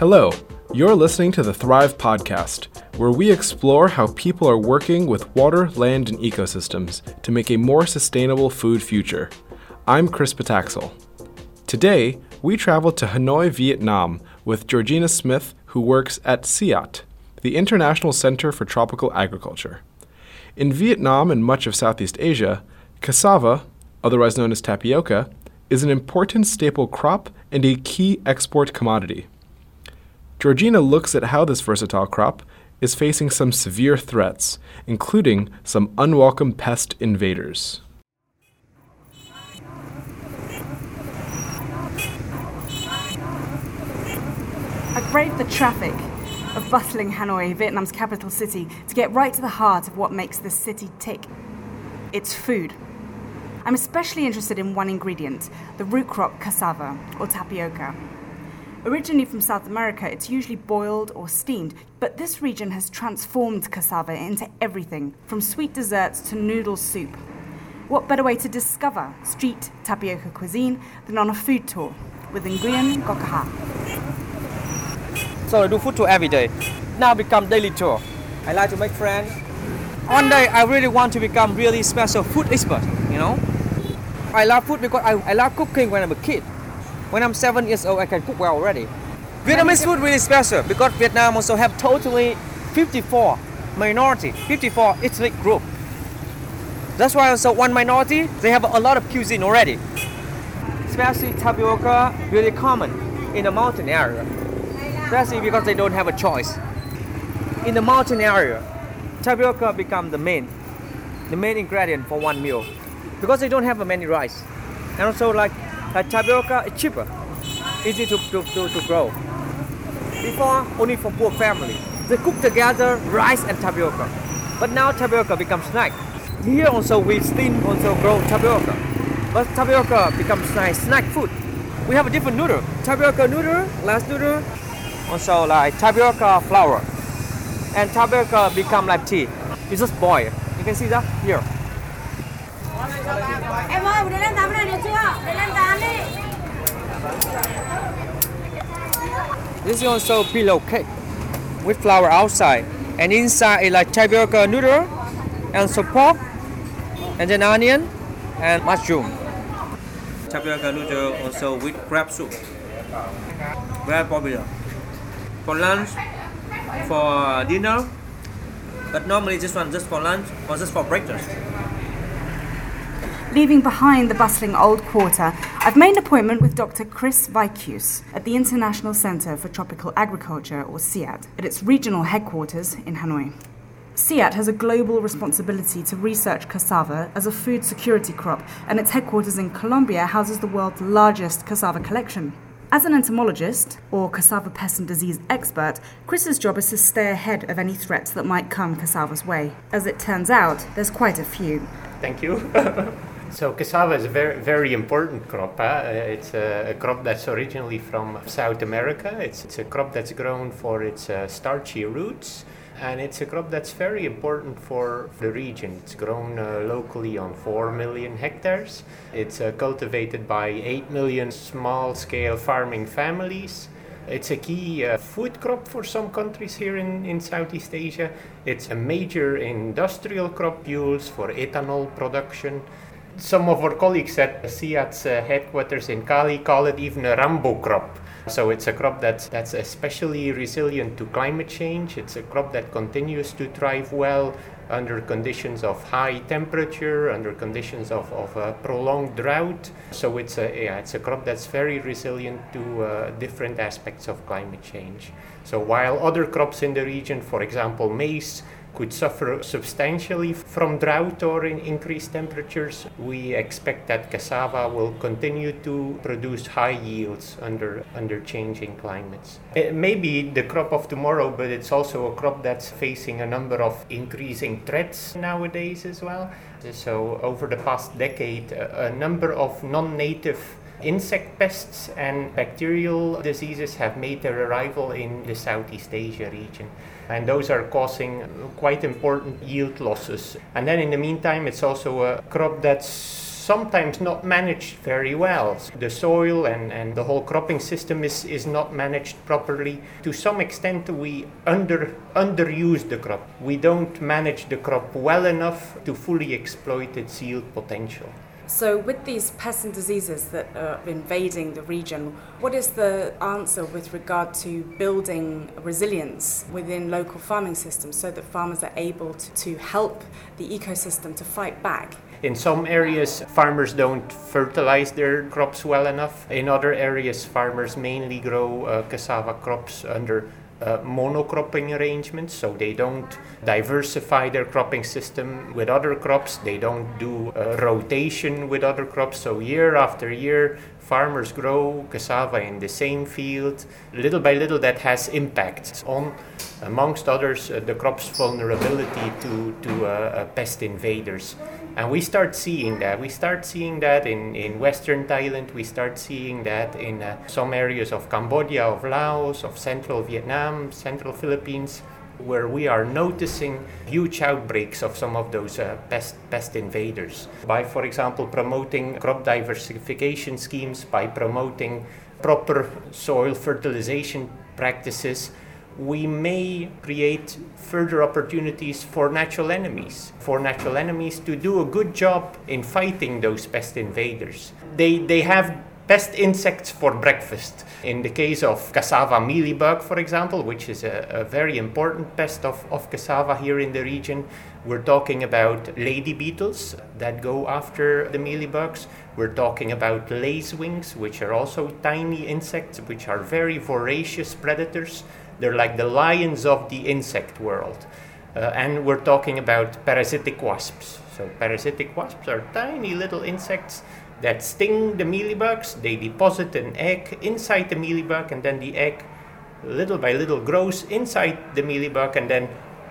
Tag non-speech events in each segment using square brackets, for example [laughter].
Hello, you're listening to the Thrive Podcast, where we explore how people are working with water, land, and ecosystems to make a more sustainable food future. I'm Chris Pataxel. Today, we travel to Hanoi, Vietnam, with Georgina Smith, who works at CIAT, the International Center for Tropical Agriculture. In Vietnam and much of Southeast Asia, cassava, otherwise known as tapioca, is an important staple crop and a key export commodity. Georgina looks at how this versatile crop is facing some severe threats, including some unwelcome pest invaders. I braved the traffic of bustling Hanoi, Vietnam's capital city, to get right to the heart of what makes this city tick its food. I'm especially interested in one ingredient the root crop cassava, or tapioca. Originally from South America, it's usually boiled or steamed, but this region has transformed cassava into everything, from sweet desserts to noodle soup. What better way to discover street tapioca cuisine than on a food tour with Nguyen Ngoc Ha? So I do food tour every day. Now become daily tour. I like to make friends. One day I really want to become really special food expert, you know. I love food because I, I love cooking when I'm a kid. When I'm seven years old, I can cook well already. Vietnamese food really special because Vietnam also have totally 54 minority, 54 ethnic group. That's why also one minority, they have a lot of cuisine already. Especially tapioca, really common in the mountain area. Especially because they don't have a choice. In the mountain area, tapioca become the main, the main ingredient for one meal because they don't have many rice. And also like like tapioca is cheaper, easy to, to, to, to grow. Before, only for poor family. They cook together rice and tapioca. But now tapioca becomes snack. Here also we steam also grow tapioca. But tapioca becomes nice snack food. We have a different noodle. Tapioca noodle, last noodle, also like tapioca flour. And tapioca become like tea. You just boil. You can see that here. This is also pillow cake with flour outside, and inside is like tapioca noodle, and some pork, and then onion, and mushroom. Tapioca noodle also with crab soup. Very popular for lunch, for dinner, but normally this one just for lunch or just for breakfast. Leaving behind the bustling old quarter, I've made an appointment with Dr. Kris Wyckhuys at the International Center for Tropical Agriculture, or CIAT, at its regional headquarters in Hanoi. CIAT has a global responsibility to research cassava as a food security crop, and its headquarters in Colombia houses the world's largest cassava collection. As an entomologist, or cassava pest and disease expert, Kris's job is to stay ahead of any threats that might come cassava's way. As it turns out, there's quite a few. Thank you. [laughs] So cassava is a very, very important crop. Huh? It's a, a, crop that's originally from South America. It's, it's a crop that's grown for its uh, starchy roots. And it's a crop that's very important for the region. It's grown uh, locally on 4 million hectares. It's uh, cultivated by 8 million small scale farming families. It's a key uh, food crop for some countries here in, in Southeast Asia. It's a major industrial crop used for ethanol production some of our colleagues at CIAT's uh, headquarters in Cali call it even a Rambo crop. So it's a crop that's, that's especially resilient to climate change. It's a crop that continues to thrive well under conditions of high temperature, under conditions of, of prolonged drought. So it's a, yeah, it's a crop that's very resilient to uh, different aspects of climate change. So while other crops in the region, for example maize, could suffer substantially from drought or in increased temperatures. We expect that cassava will continue to produce high yields under, under changing climates. It may be the crop of tomorrow, but it's also a crop that's facing a number of increasing threats nowadays as well. So, over the past decade, a, a number of non native insect pests and bacterial diseases have made their arrival in the Southeast Asia region and those are causing quite important yield losses. And then in the meantime, it's also a crop that's sometimes not managed very well. The soil and, and the whole cropping system is, is not managed properly. To some extent, we under underuse the crop. We don't manage the crop well enough to fully exploit its yield potential. So, with these pests and diseases that are invading the region, what is the answer with regard to building resilience within local farming systems so that farmers are able to, to help the ecosystem to fight back? In some areas, farmers don't fertilize their crops well enough. In other areas, farmers mainly grow uh, cassava crops under uh, monocropping arrangements, so they don't diversify their cropping system with other crops, they don't do uh, rotation with other crops, so year after year, farmers grow cassava in the same field. Little by little, that has impacts on, amongst others, uh, the crop's vulnerability to, to uh, uh, pest invaders. And we start seeing that. We start seeing that in, in Western Thailand. We start seeing that in uh, some areas of Cambodia, of Laos, of Central Vietnam, Central Philippines, where we are noticing huge outbreaks of some of those uh, pest, pest invaders. By, for example, promoting crop diversification schemes, by promoting proper soil fertilization practices, we may create further opportunities for natural enemies, for natural enemies to do a good job in fighting those pest invaders. They, they have pest insects for breakfast. In the case of cassava mealybug, for example, which is a, a, very important pest of, of cassava here in the region, we're talking about lady beetles that go after the mealybugs. We're talking about lacewings, which are also tiny insects, which are very voracious predators they're like the lions of the insect world. Uh, and we're talking about parasitic wasps. So, parasitic wasps are tiny little insects that sting the mealybugs. They deposit an egg inside the mealybug, and then the egg, little by little, grows inside the mealybug, and then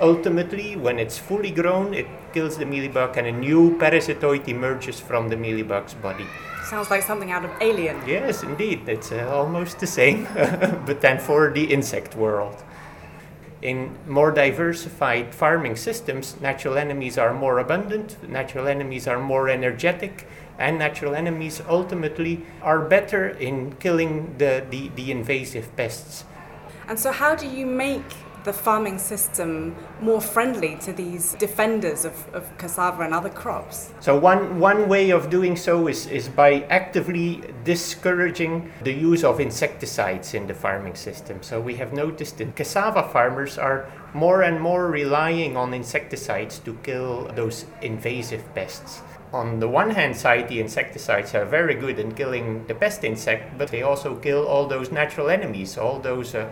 ultimately, when it's fully grown, it kills the mealybug, and a new parasitoid emerges from the mealybug's body. Sounds like something out of Alien. Yes, indeed. It's uh, almost the same, [laughs] but then for the insect world. In more diversified farming systems, natural enemies are more abundant, natural enemies are more energetic, and natural enemies ultimately are better in killing the, the, the invasive pests. And so, how do you make the farming system more friendly to these defenders of, of cassava and other crops? So one, one way of doing so is, is by actively discouraging the use of insecticides in the farming system. So we have noticed that cassava farmers are more and more relying on insecticides to kill those invasive pests on the one hand side, the insecticides are very good in killing the pest insect, but they also kill all those natural enemies, all those uh,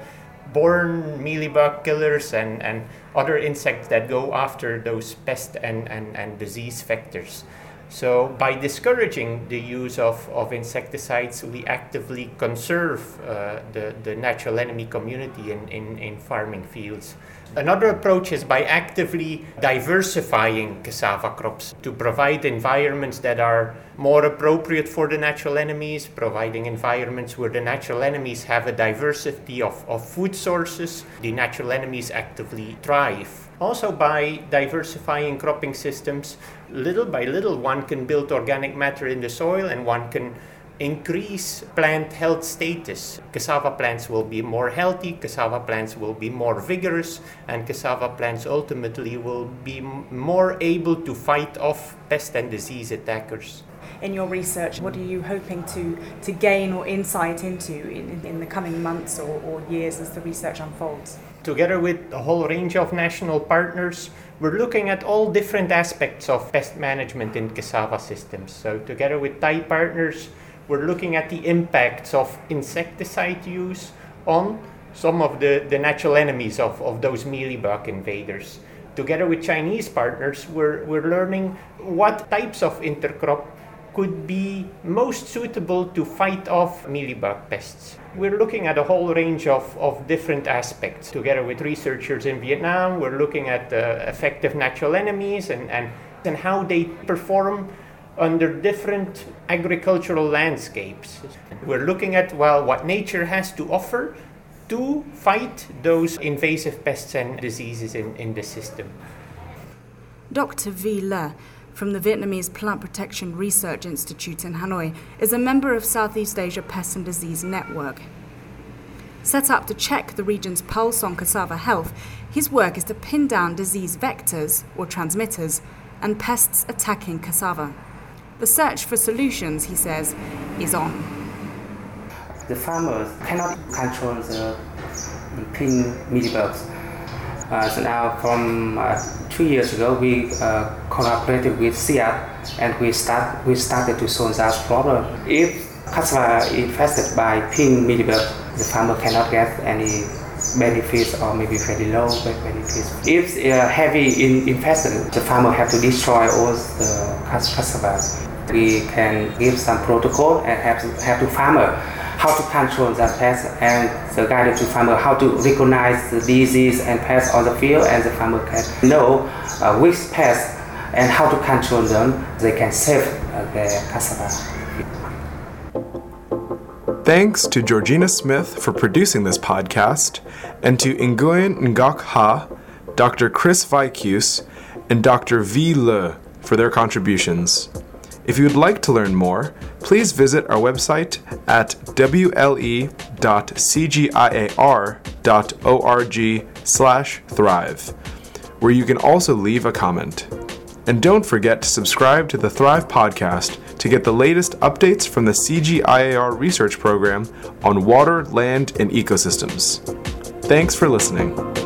born mealybug killers and, and other insects that go after those pest and, and, and disease vectors. So, by discouraging the use of, of insecticides, we actively conserve uh, the, the natural enemy community in, in, in farming fields. Another approach is by actively diversifying cassava crops to provide environments that are more appropriate for the natural enemies, providing environments where the natural enemies have a diversity of, of food sources. The natural enemies actively thrive. Also, by diversifying cropping systems, little by little, one can build organic matter in the soil and one can increase plant health status. Cassava plants will be more healthy, cassava plants will be more vigorous, and cassava plants ultimately will be more able to fight off pest and disease attackers. In your research, what are you hoping to, to gain or insight into in, in the coming months or, or years as the research unfolds? Together with a whole range of national partners, we're looking at all different aspects of pest management in cassava systems. So, together with Thai partners, we're looking at the impacts of insecticide use on some of the, the natural enemies of, of those mealybug invaders. Together with Chinese partners, we're, we're learning what types of intercrop could be most suitable to fight off mealybug pests. We're looking at a whole range of, of different aspects. Together with researchers in Vietnam, we're looking at uh, effective natural enemies and, and, and how they perform under different agricultural landscapes. We're looking at well what nature has to offer to fight those invasive pests and diseases in, in the system. Dr. V. From the Vietnamese Plant Protection Research Institute in Hanoi, is a member of Southeast Asia Pest and Disease Network. Set up to check the region's pulse on cassava health, his work is to pin down disease vectors or transmitters and pests attacking cassava. The search for solutions, he says, is on. The farmers cannot control the pink mealybugs. Uh, so now, from uh, two years ago, we uh, collaborated with CIAT and we start we started to solve that problem. If cassava infested by pink mealybug, the farmer cannot get any benefits or maybe very low benefits. If uh, heavy in infested, the farmer have to destroy all the cassava we can give some protocol and have to, have to farmer how to control that pest and the guide to farmer how to recognize the disease and pests on the field and the farmer can know uh, which pests and how to control them they can save uh, their cassava. Thanks to Georgina Smith for producing this podcast, and to Nguyen Ngoc Ha, Dr. Kris Wyckhuys, and Dr. V. Le for their contributions. If you would like to learn more, please visit our website at wle.cgiar.org/thrive, where you can also leave a comment. And don't forget to subscribe to the Thrive podcast to get the latest updates from the CGIAR research program on water, land, and ecosystems. Thanks for listening.